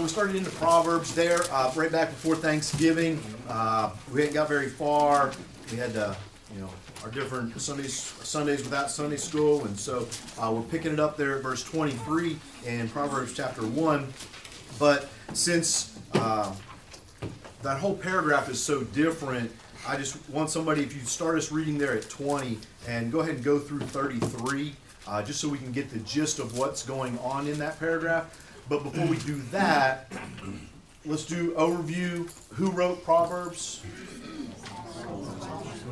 so we started into Proverbs there, uh, right back before Thanksgiving. Uh, we hadn't got very far. We had, uh, you know, our different Sundays, Sundays without Sunday school, and so uh, we're picking it up there at verse 23 in Proverbs chapter 1. But since uh, that whole paragraph is so different, I just want somebody, if you start us reading there at 20, and go ahead and go through 33, uh, just so we can get the gist of what's going on in that paragraph. But before we do that, let's do overview. Who wrote Proverbs?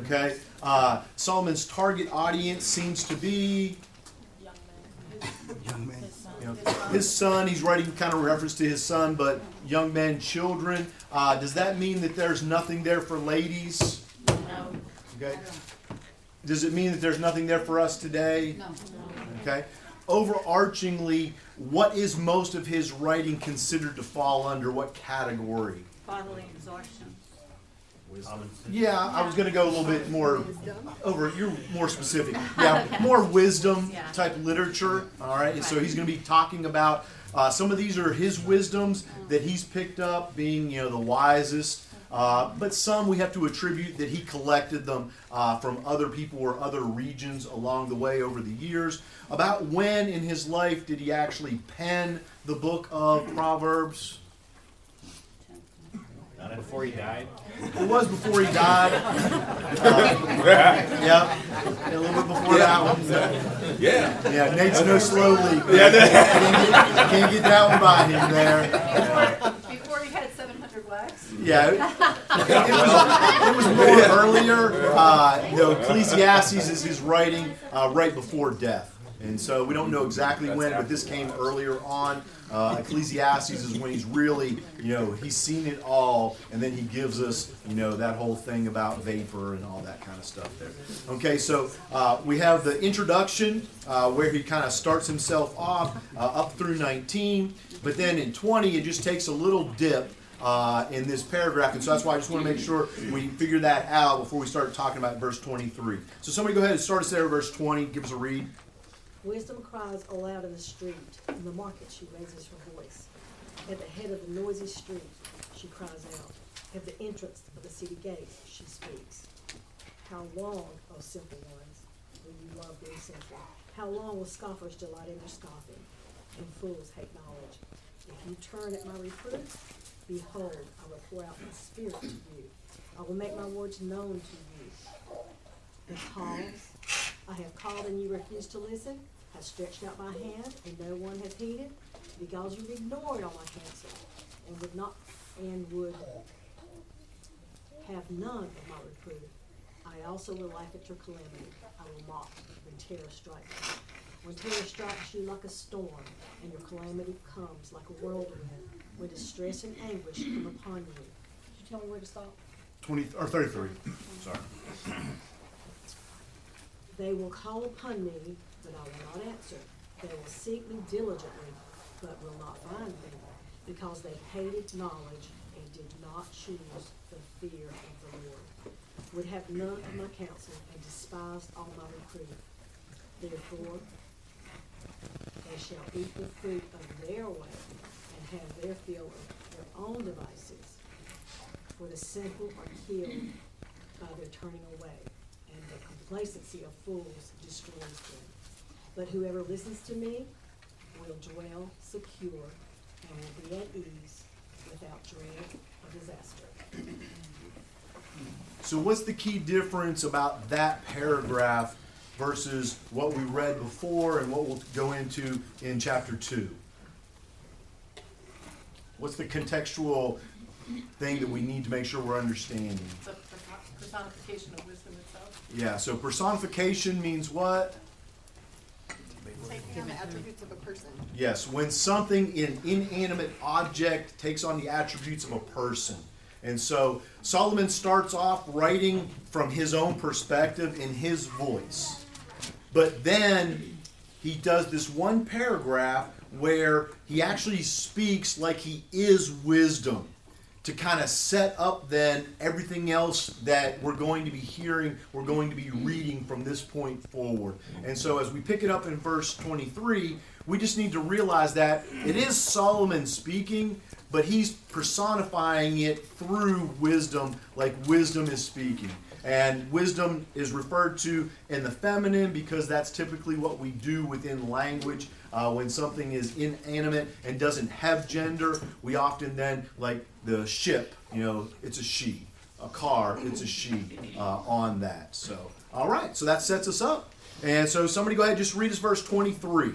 Okay. Uh, Solomon's target audience seems to be Young men. you know, his son. He's writing kind of reference to his son, but young men, children. Uh, does that mean that there's nothing there for ladies? No. Okay. Does it mean that there's nothing there for us today? No. Okay. Overarchingly, what is most of his writing considered to fall under what category? Bodily exhaustion. Yeah, I was going to go a little bit more over. You're more specific. Yeah, more wisdom Yeah. type literature. All right, and so he's going to be talking about uh, some of these are his wisdoms that he's picked up, being you know the wisest. Uh, but some we have to attribute that he collected them uh, from other people or other regions along the way over the years. About when in his life did he actually pen the book of Proverbs? Not before he died. It was before he died. Uh, yeah, a little bit before that one. Yeah. Yeah, Nate's no slow leak. Yeah, can't, get, can't get that one by him there. Before he had seven hundred wax? Yeah, it, it was, it was more earlier. Uh, you know, Ecclesiastes is his writing uh, right before death. And so we don't know exactly when, but this came earlier on. Uh, Ecclesiastes is when he's really, you know, he's seen it all, and then he gives us, you know, that whole thing about vapor and all that kind of stuff there. Okay, so uh, we have the introduction uh, where he kind of starts himself off uh, up through 19, but then in 20 it just takes a little dip uh, in this paragraph, and so that's why I just want to make sure we figure that out before we start talking about verse 23. So somebody go ahead and start us there, verse 20. Give us a read. Wisdom cries aloud in the street, in the market she raises her voice. At the head of the noisy street she cries out. At the entrance of the city gate she speaks. How long, O simple ones, will you love being simple? How long will scoffers delight in their scoffing, and fools hate knowledge? If you turn at my reproof, behold, I will pour out my spirit to you. I will make my words known to you. Because I have called and you refused to listen, have stretched out my hand and no one has heeded, because you have ignored all my counsel and would not and would have none of my reproof. I also will laugh at your calamity. I will mock when terror strikes. When terror strikes you like a storm, and your calamity comes like a whirlwind, when distress and anguish come upon you. Did you tell me where to stop? 20 or 33. Sorry. They will call upon me, but I will not answer. They will seek me diligently, but will not find me, because they hated knowledge and did not choose the fear of the Lord. Would have none of my counsel and despised all my reproof. Therefore, they shall eat the fruit of their way and have their fill of their own devices. For the simple are killed by their turning away, and the complacency of fools destroys them. But whoever listens to me will dwell secure and will be at ease without dread of disaster. So, what's the key difference about that paragraph versus what we read before and what we'll go into in chapter 2? What's the contextual thing that we need to make sure we're understanding? It's a personification of wisdom itself. Yeah, so personification means what? Taking on the attributes of a person. Yes, when something, an inanimate object, takes on the attributes of a person. And so Solomon starts off writing from his own perspective in his voice. But then he does this one paragraph where he actually speaks like he is wisdom to kind of set up then everything else that we're going to be hearing, we're going to be reading from this point forward. And so as we pick it up in verse 23, we just need to realize that it is Solomon speaking, but he's personifying it through wisdom, like wisdom is speaking. And wisdom is referred to in the feminine because that's typically what we do within language. Uh, when something is inanimate and doesn't have gender, we often then, like the ship, you know, it's a she. A car, it's a she uh, on that. So, all right, so that sets us up. And so, somebody go ahead just read us verse 23.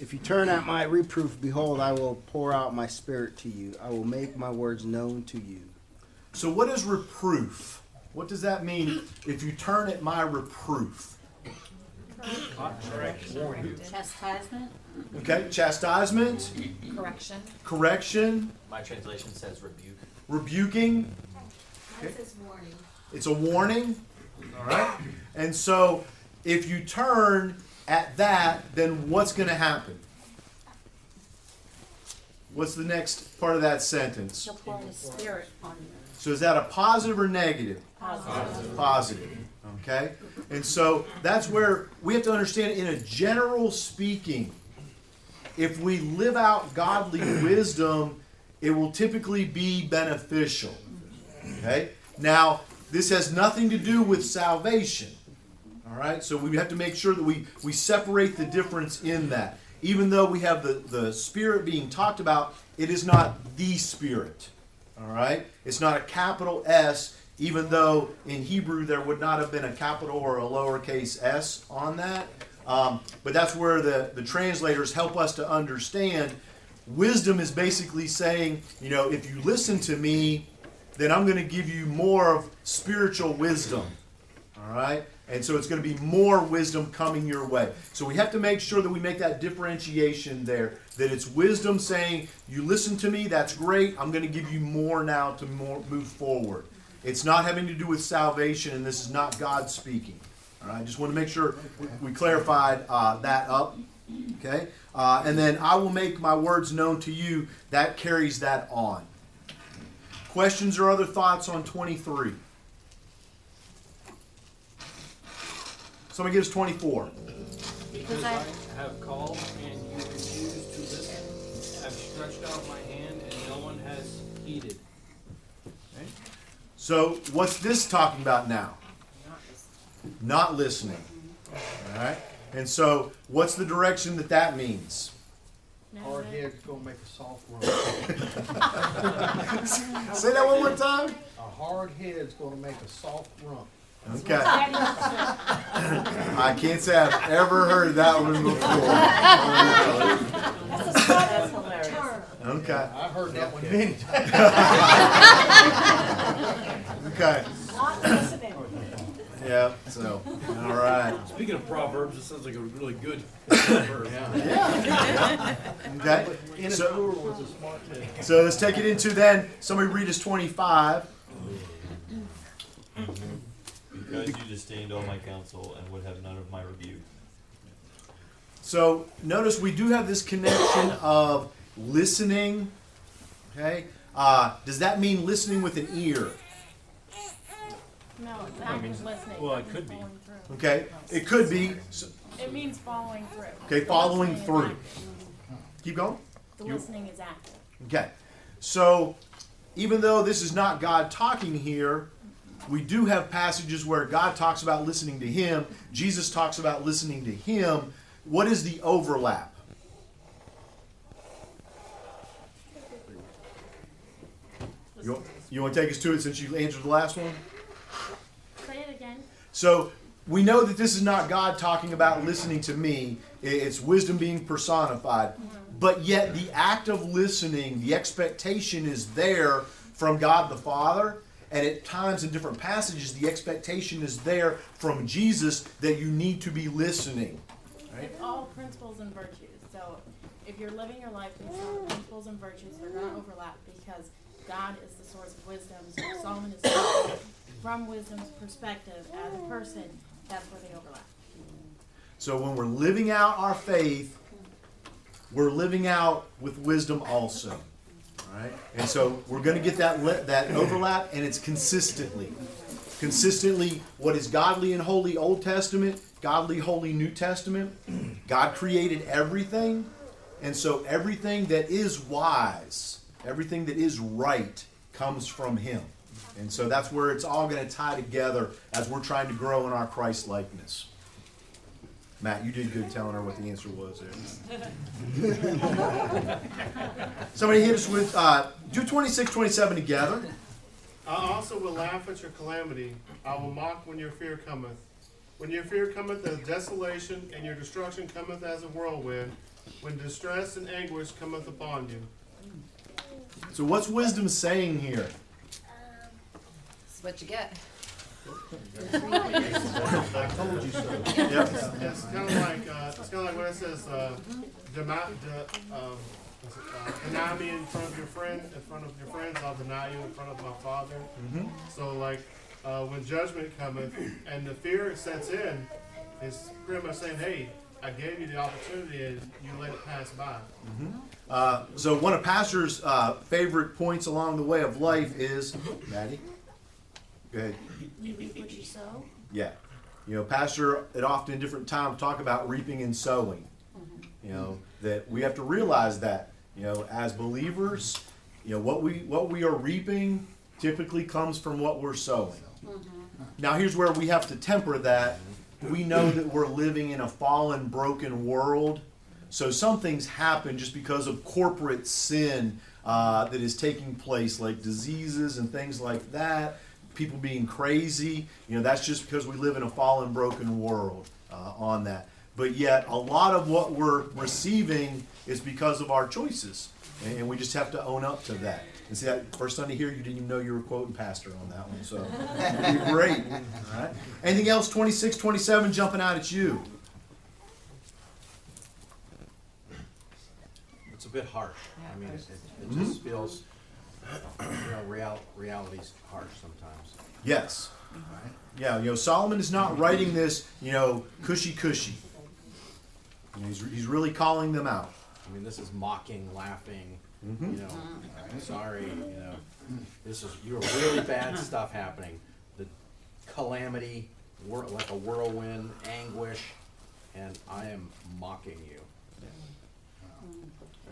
If you turn at my reproof, behold, I will pour out my spirit to you. I will make my words known to you. So, what is reproof? What does that mean if you turn at my reproof? Correction. Chastisement? Okay, chastisement, Correction. correction, My translation says rebuke. rebuking. That says warning. It's a warning. All right? And so, if you turn at that, then what's going to happen? What's the next part of that sentence? He'll pour his spirit on you. So, is that a positive or negative? Positive. positive. Okay? And so that's where we have to understand, in a general speaking, if we live out godly wisdom, it will typically be beneficial. Okay? Now, this has nothing to do with salvation. All right? So we have to make sure that we, we separate the difference in that. Even though we have the, the Spirit being talked about, it is not the Spirit. All right? It's not a capital S, even though in Hebrew there would not have been a capital or a lowercase s on that. Um, but that's where the, the translators help us to understand. Wisdom is basically saying, you know, if you listen to me, then I'm going to give you more of spiritual wisdom. All right? And so it's going to be more wisdom coming your way. So we have to make sure that we make that differentiation there. That it's wisdom saying, you listen to me, that's great. I'm going to give you more now to more, move forward. It's not having to do with salvation, and this is not God speaking. All right? I just want to make sure we, clarified uh, that up. Okay? Uh, and then I will make my words known to you. That carries that on. Questions or other thoughts on 23? Somebody gives 24. Because I I, have called and you refuse to listen. I've stretched out my hand and no one has heeded. So, what's this talking about now? Not listening. All right? And so, what's the direction that that means? Hard head's gonna make a soft rump. Say that one more time. A hard head's gonna make a soft rump. Okay. I can't say I've ever heard that one before. That's hilarious. Turn. Okay. I've heard that one many times. Okay. Not listening. Yeah. So, all right. Speaking of proverbs, it sounds like a really good proverb. Okay. In a So, tour was a smart man. so let's take it into then. Somebody read us 25. Because you disdained all my counsel and would have none of my rebuke. So notice we do have this connection of listening. Okay. Uh, does that mean listening with an ear? no, it's active listening. well, it could be. following through. Okay. It could be. So- It means following through. Okay, The following listening is through. active. Keep going. The listening is active. Okay. So even though this is not God talking here, we do have passages where God talks about listening to Him. Jesus talks about listening to Him. What is the overlap? You, you want to take us to it since you answered the last one? Say it again. So we know that this is not God talking about listening to me, it's wisdom being personified. Mm-hmm. But yet, the act of listening, the expectation is there from God the Father. And at times in different passages, the expectation is there from Jesus that you need to be listening. It's all principles and virtues. So if you're living your life based on principles and virtues, they're going to overlap because God is the source of wisdom. So Solomon is from wisdom's perspective as a person. That's where they overlap. So when we're living out our faith, we're living out with wisdom also. And so we're going to get that li- that overlap, and it's consistently, consistently what is godly and holy Old Testament, godly holy New Testament. God created everything, And so everything that is wise, everything that is right, comes from Him. And so that's where it's all going to tie together as we're trying to grow in our Christ likeness. Matt, you did good telling her what the answer was there. Somebody hit us with uh, do 26, 27 together. I also will laugh at your calamity. I will mock when your fear cometh. When your fear cometh as desolation, and your destruction cometh as a whirlwind, when distress and anguish cometh upon you. So, what's wisdom saying here? That's what you get. I told you so. Yep. It's kind of like uh, it's kind of like what it says. Uh, dema- de, um, it, uh, deny me in front of your friend, in front of your friends. I'll deny you in front of my Father. So like uh, when judgment cometh and the fear sets in, it's pretty much saying, "Hey, I gave you the opportunity and you let it pass by." Uh, so, one of Pastor's uh, favorite points along the way of life is Maddie. Go ahead. You reap what you sow? Yeah. You know, Pastor at often different times talk about reaping and sowing. You know, that we have to realize that, you know, as believers, you know, what we what we are reaping typically comes from what we're sowing. Now here's where we have to temper that. We know that we're living in a fallen, broken world. So some things happen just because of corporate sin uh, that is taking place, like diseases and things like that. People being crazy. You know, that's just because we live in a fallen, broken world uh, on that. But yet, a lot of what we're receiving is because of our choices. And and we just have to own up to that. And see, that first Sunday here, you didn't even know you were quoting Pastor on that one. So, you're great. All right. Anything else, 26, 27, jumping out at you? It's a bit harsh. I mean, it, it it just feels, you know, real, reality's harsh sometimes. Yes. Yeah, you know, Solomon is not writing this, you know, cushy cushy. You know, he's, he's really calling them out. I mean, this is mocking, laughing, Mhm. you know, I'm sorry, you know, this is, you have really bad stuff happening. The calamity, whir- like a whirlwind, anguish, and I am mocking you.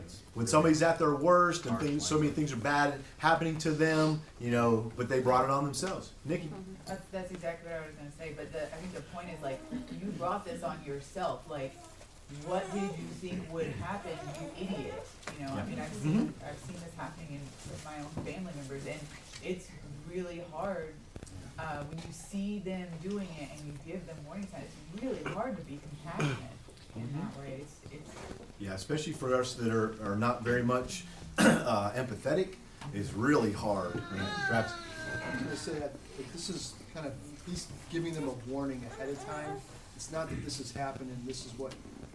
It's When somebody's at their worst and things, so many things are bad happening to them, you know, but they brought it on themselves. Nikki? That's, that's exactly what I was gonna say, but the, I think the point is like, you brought this on yourself, like, what did you think would happen, you idiot? You know, I mean, I've seen, I've seen this happening in with my own family members, and it's really hard, uh, when you see them doing it and you give them warning signs, it's really hard to be compassionate in that way, it's, it's, Yeah, especially for us that are, are not very much uh, empathetic, is really hard. Travis? I'm gonna say that, that this is kind of, he's giving them a warning ahead of time. It's not that this has happened and this is what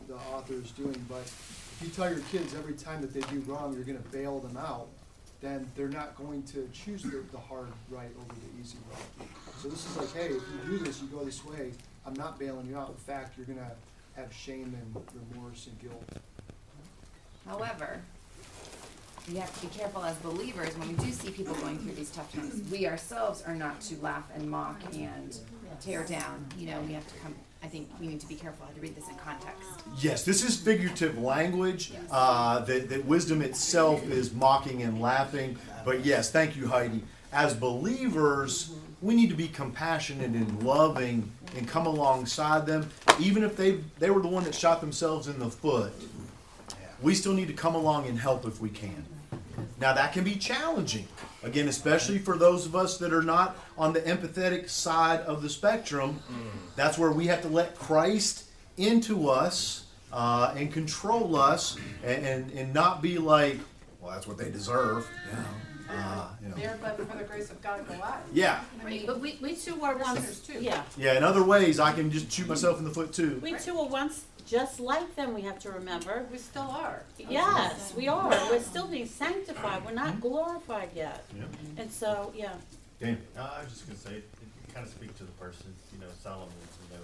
the author is doing, but if you tell your kids every time that they do wrong, you're gonna bail them out, then they're not going to choose the, the hard right over the easy route. So this is like, hey, if you do this, you go this way, I'm not bailing you out. In fact, you're gonna have shame and remorse and guilt. However, we have to be careful as believers when we do see people going through these tough times. We ourselves are not to laugh and mock and tear down. You know, we have to come. I think we need to be careful how to read this in context. Yes, this is figurative language. Uh, that, that wisdom itself is mocking and laughing. But yes, thank you, Heidi. As believers, we need to be compassionate and loving and come alongside them, even if they they were the one that shot themselves in the foot. We still need to come along and help if we can. Now that can be challenging. Again, especially for those of us that are not on the empathetic side of the spectrum. That's where we have to let Christ into us uh, and control us and, and, and not be like, well, that's what they deserve. Uh, you know. there, but for the grace of God, go out. Yeah, Right, but we, we two were once, too. yeah, yeah. In other ways, I can just shoot myself in the foot too. we two were once just like them, we have to remember. We still are. Yes, we are, we're still being sanctified, we're not glorified yet. Yep. And so, yeah, Dan. No, I was just gonna say, it kind of speaks to the person, you know, Solomon, you know.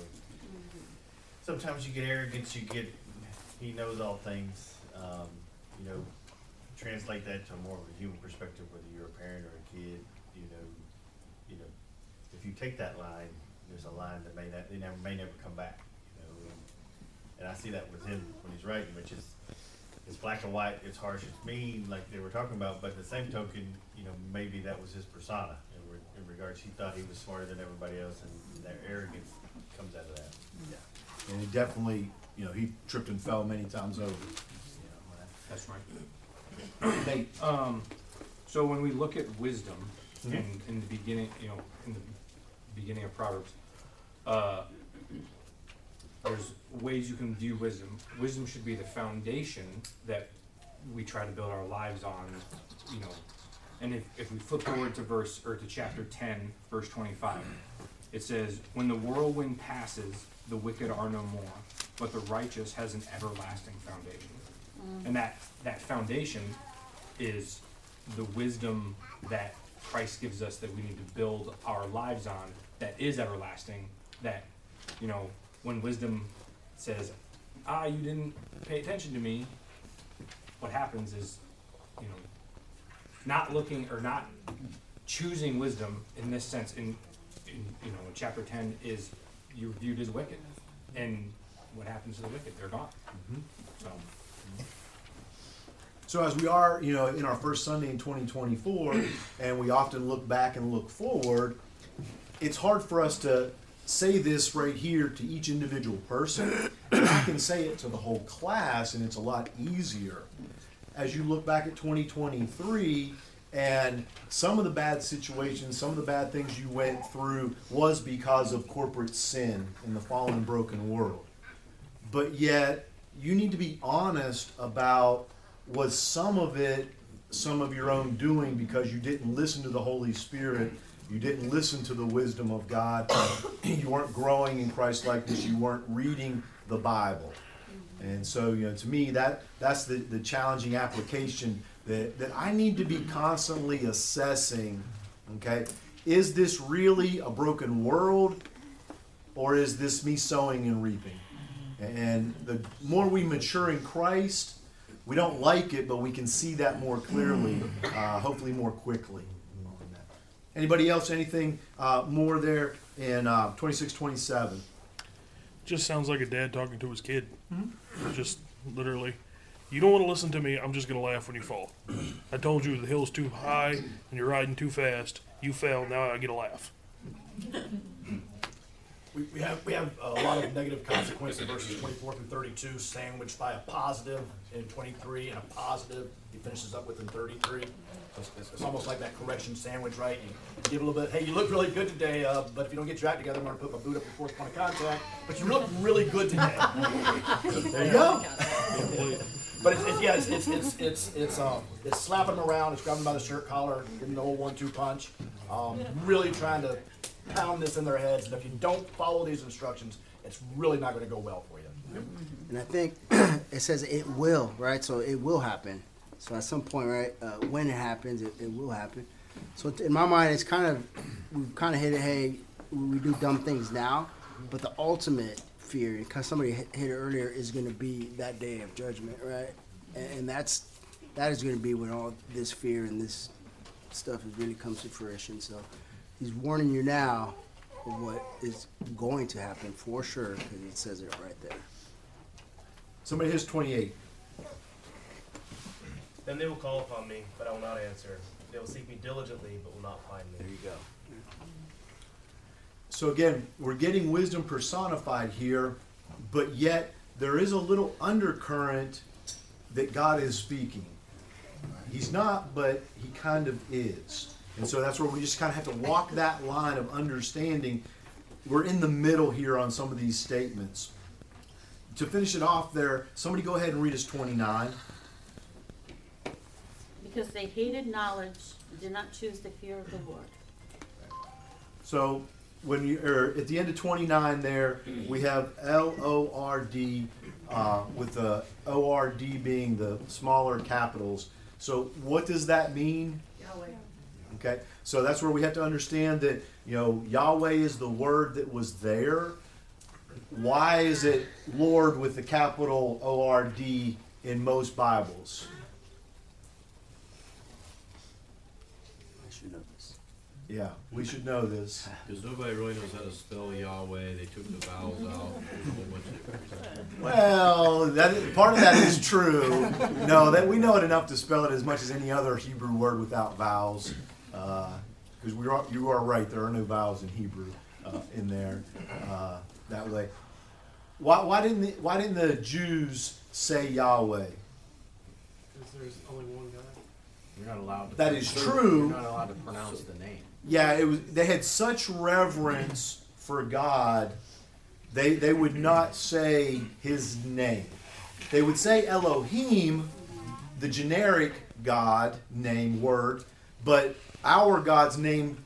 Sometimes you get arrogance, you get, he knows all things, um, you know, translate that to more of a human perspective, whether you're a parent or a kid, you know, you know, if you take that line, there's a line that may not, they never, may never come back, you know, and, and I see that with him when he's writing, which is, it's black and white, it's harsh, it's mean, like they were talking about, but the same token, you know, maybe that was his persona in, re- in regards, he thought he was smarter than everybody else, and that arrogance comes out of that. And he definitely, you know, he tripped and fell many times over. That's right. Nate, Um, so when we look at wisdom Mhm. in, in the beginning, you know, in the beginning of Proverbs, uh, there's ways you can view wisdom. Wisdom should be the foundation that we try to build our lives on, you know. And if, if we flip forward to verse, or to chapter ten, verse twenty-five, it says, When the whirlwind passes, the wicked are no more, but the righteous has an everlasting foundation. And that, that foundation is the wisdom that Christ gives us that we need to build our lives on, that is everlasting, that, you know, when wisdom says, ah, you didn't pay attention to me, what happens is, you know, not looking or not choosing wisdom in this sense in, in you know, in chapter ten is you're viewed as wicked. And what happens to the wicked? They're gone. So. So as we are, you know, in our first Sunday in 2024, and we often look back and look forward, it's hard for us to say this right here to each individual person. And I can say it to the whole class, and it's a lot easier. As you look back at 2023, and some of the bad situations, some of the bad things you went through was because of corporate sin in the fallen, broken world. But yet, you need to be honest about was some of it some of your own doing because you didn't listen to the Holy Spirit, you didn't listen to the wisdom of God, you weren't growing in Christ likeness, you weren't reading the Bible. And so, you know, to me, that that's the, the challenging application that, that I need to be constantly assessing. Okay, is this really a broken world, or is this me sowing and reaping? And the more we mature in Christ, we don't like it, but we can see that more clearly, uh, hopefully more quickly. Anybody else? Anything uh, more there in uh, 26, 27? Just sounds like a dad talking to his kid. Just literally. You don't want to listen to me. I'm just going to laugh when you fall. I told you the hill's too high and you're riding too fast. You fell. Now I get a laugh. We, have, we have a lot of negative consequences verses twenty-four through thirty-two, sandwiched by a positive in twenty-three and a positive he finishes up with in thirty-three. It's, it's, it's almost like that correction sandwich, right? You give a little bit, hey, you look really good today, uh, but if you don't get your act together, I'm gonna put my boot up your fourth point of contact, but you look really good today. There you go. But it's, it's yeah, it's, it's, it's, it's, it's, um, it's slapping them around, it's grabbing them by the shirt collar, giving the old one-two punch. Um, really trying to pound this in their heads, and if you don't follow these instructions, it's really not gonna go well for you. And I think it says it will, right? So it will happen. So at some point, right, uh, when it happens, it, it will happen. So in my mind, it's kind of we've kind of hit it. Hey, we do dumb things now, but the ultimate fear, because somebody hit, hit it earlier, is going to be that day of judgment, right? And, and that's that is going to be when all this fear and this stuff is really comes to fruition. So he's warning you now of what is going to happen for sure, because it says it right there. Somebody hits 28. Then they will call upon me, but I will not answer. They will seek me diligently, but will not find me. There you go. So again, we're getting wisdom personified here, but yet there is a little undercurrent that God is speaking. He's not, but he kind of is. And so that's where we just kind of have to walk that line of understanding. We're in the middle here on some of these statements. To finish it off there, somebody go ahead and read us 29. Because they hated knowledge and did not choose the fear of the Lord. So when you or at the end of 29 there, we have L O R D uh, with the O R D being the smaller capitals. So what does that mean? Yahweh. Okay, so that's where we have to understand that you know Yahweh is the word that was there. Why is it Lord with the capital O R D in most Bibles? I should know this. Yeah, we should know this. Because nobody really knows how to spell Yahweh, they took the vowels out, there's a whole bunch of. Well, that part of that is true. No, that we know it enough to spell it as much as any other Hebrew word without vowels. Because we are, you are right, there are no vowels in Hebrew uh, in there uh, that way. Why, why didn't the, why didn't the Jews say Yahweh? Because there's only one God. You're not allowed to. That is true. You're not allowed to pronounce the name. Yeah, it was. They had such reverence for God, they they would not say His name. They would say Elohim, the generic God name word, but our God's name,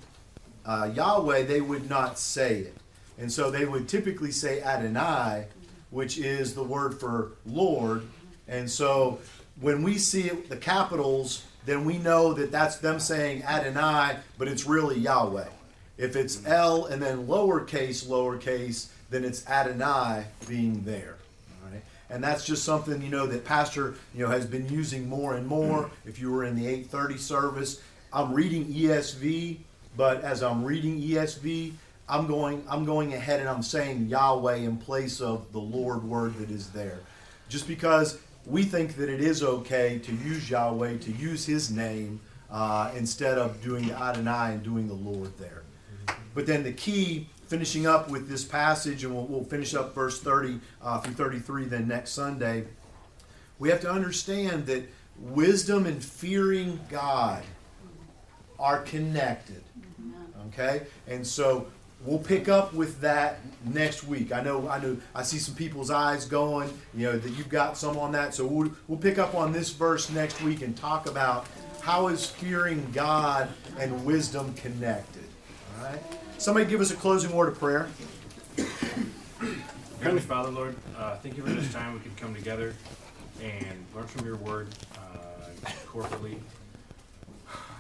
uh, Yahweh, they would not say it, and so they would typically say Adonai, which is the word for Lord, and so when we see the capitals, then we know that that's them saying Adonai, but it's really Yahweh. If it's L and then lowercase, lowercase, then it's Adonai being there. All right? And that's just something, you know, that Pastor, you know, has been using more and more. If you were in the 830 service, I'm reading ESV, but as I'm reading ESV, I'm going I'm going ahead and I'm saying Yahweh in place of the Lord word that is there. Just because we think that it is okay to use Yahweh, to use His name, uh, instead of doing the Adonai and doing the Lord there. But then the key, finishing up with this passage, and we'll, we'll finish up verse 30 uh, through 33 then next Sunday, we have to understand that wisdom and fearing God are connected. Okay? And so we'll pick up with that next week. I know I know I see some people's eyes going, you know, that you've got some on that. So we'll we'll pick up on this verse next week and talk about how is fearing God and wisdom connected. All right? Somebody give us a closing word of prayer. Heavenly Father, Lord, uh, thank you for this time we could come together and learn from your word uh, corporately.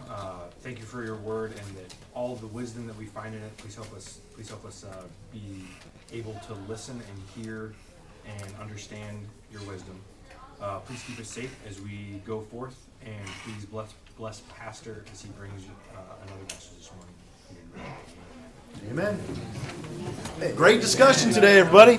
Uh, thank you for your word and that all the wisdom that we find in it. Please help us. Please help us uh, be able to listen and hear and understand your wisdom. Uh, please keep us safe as we go forth, and please bless bless Pastor as he brings uh, another message this morning. Amen. Hey, great discussion today, everybody.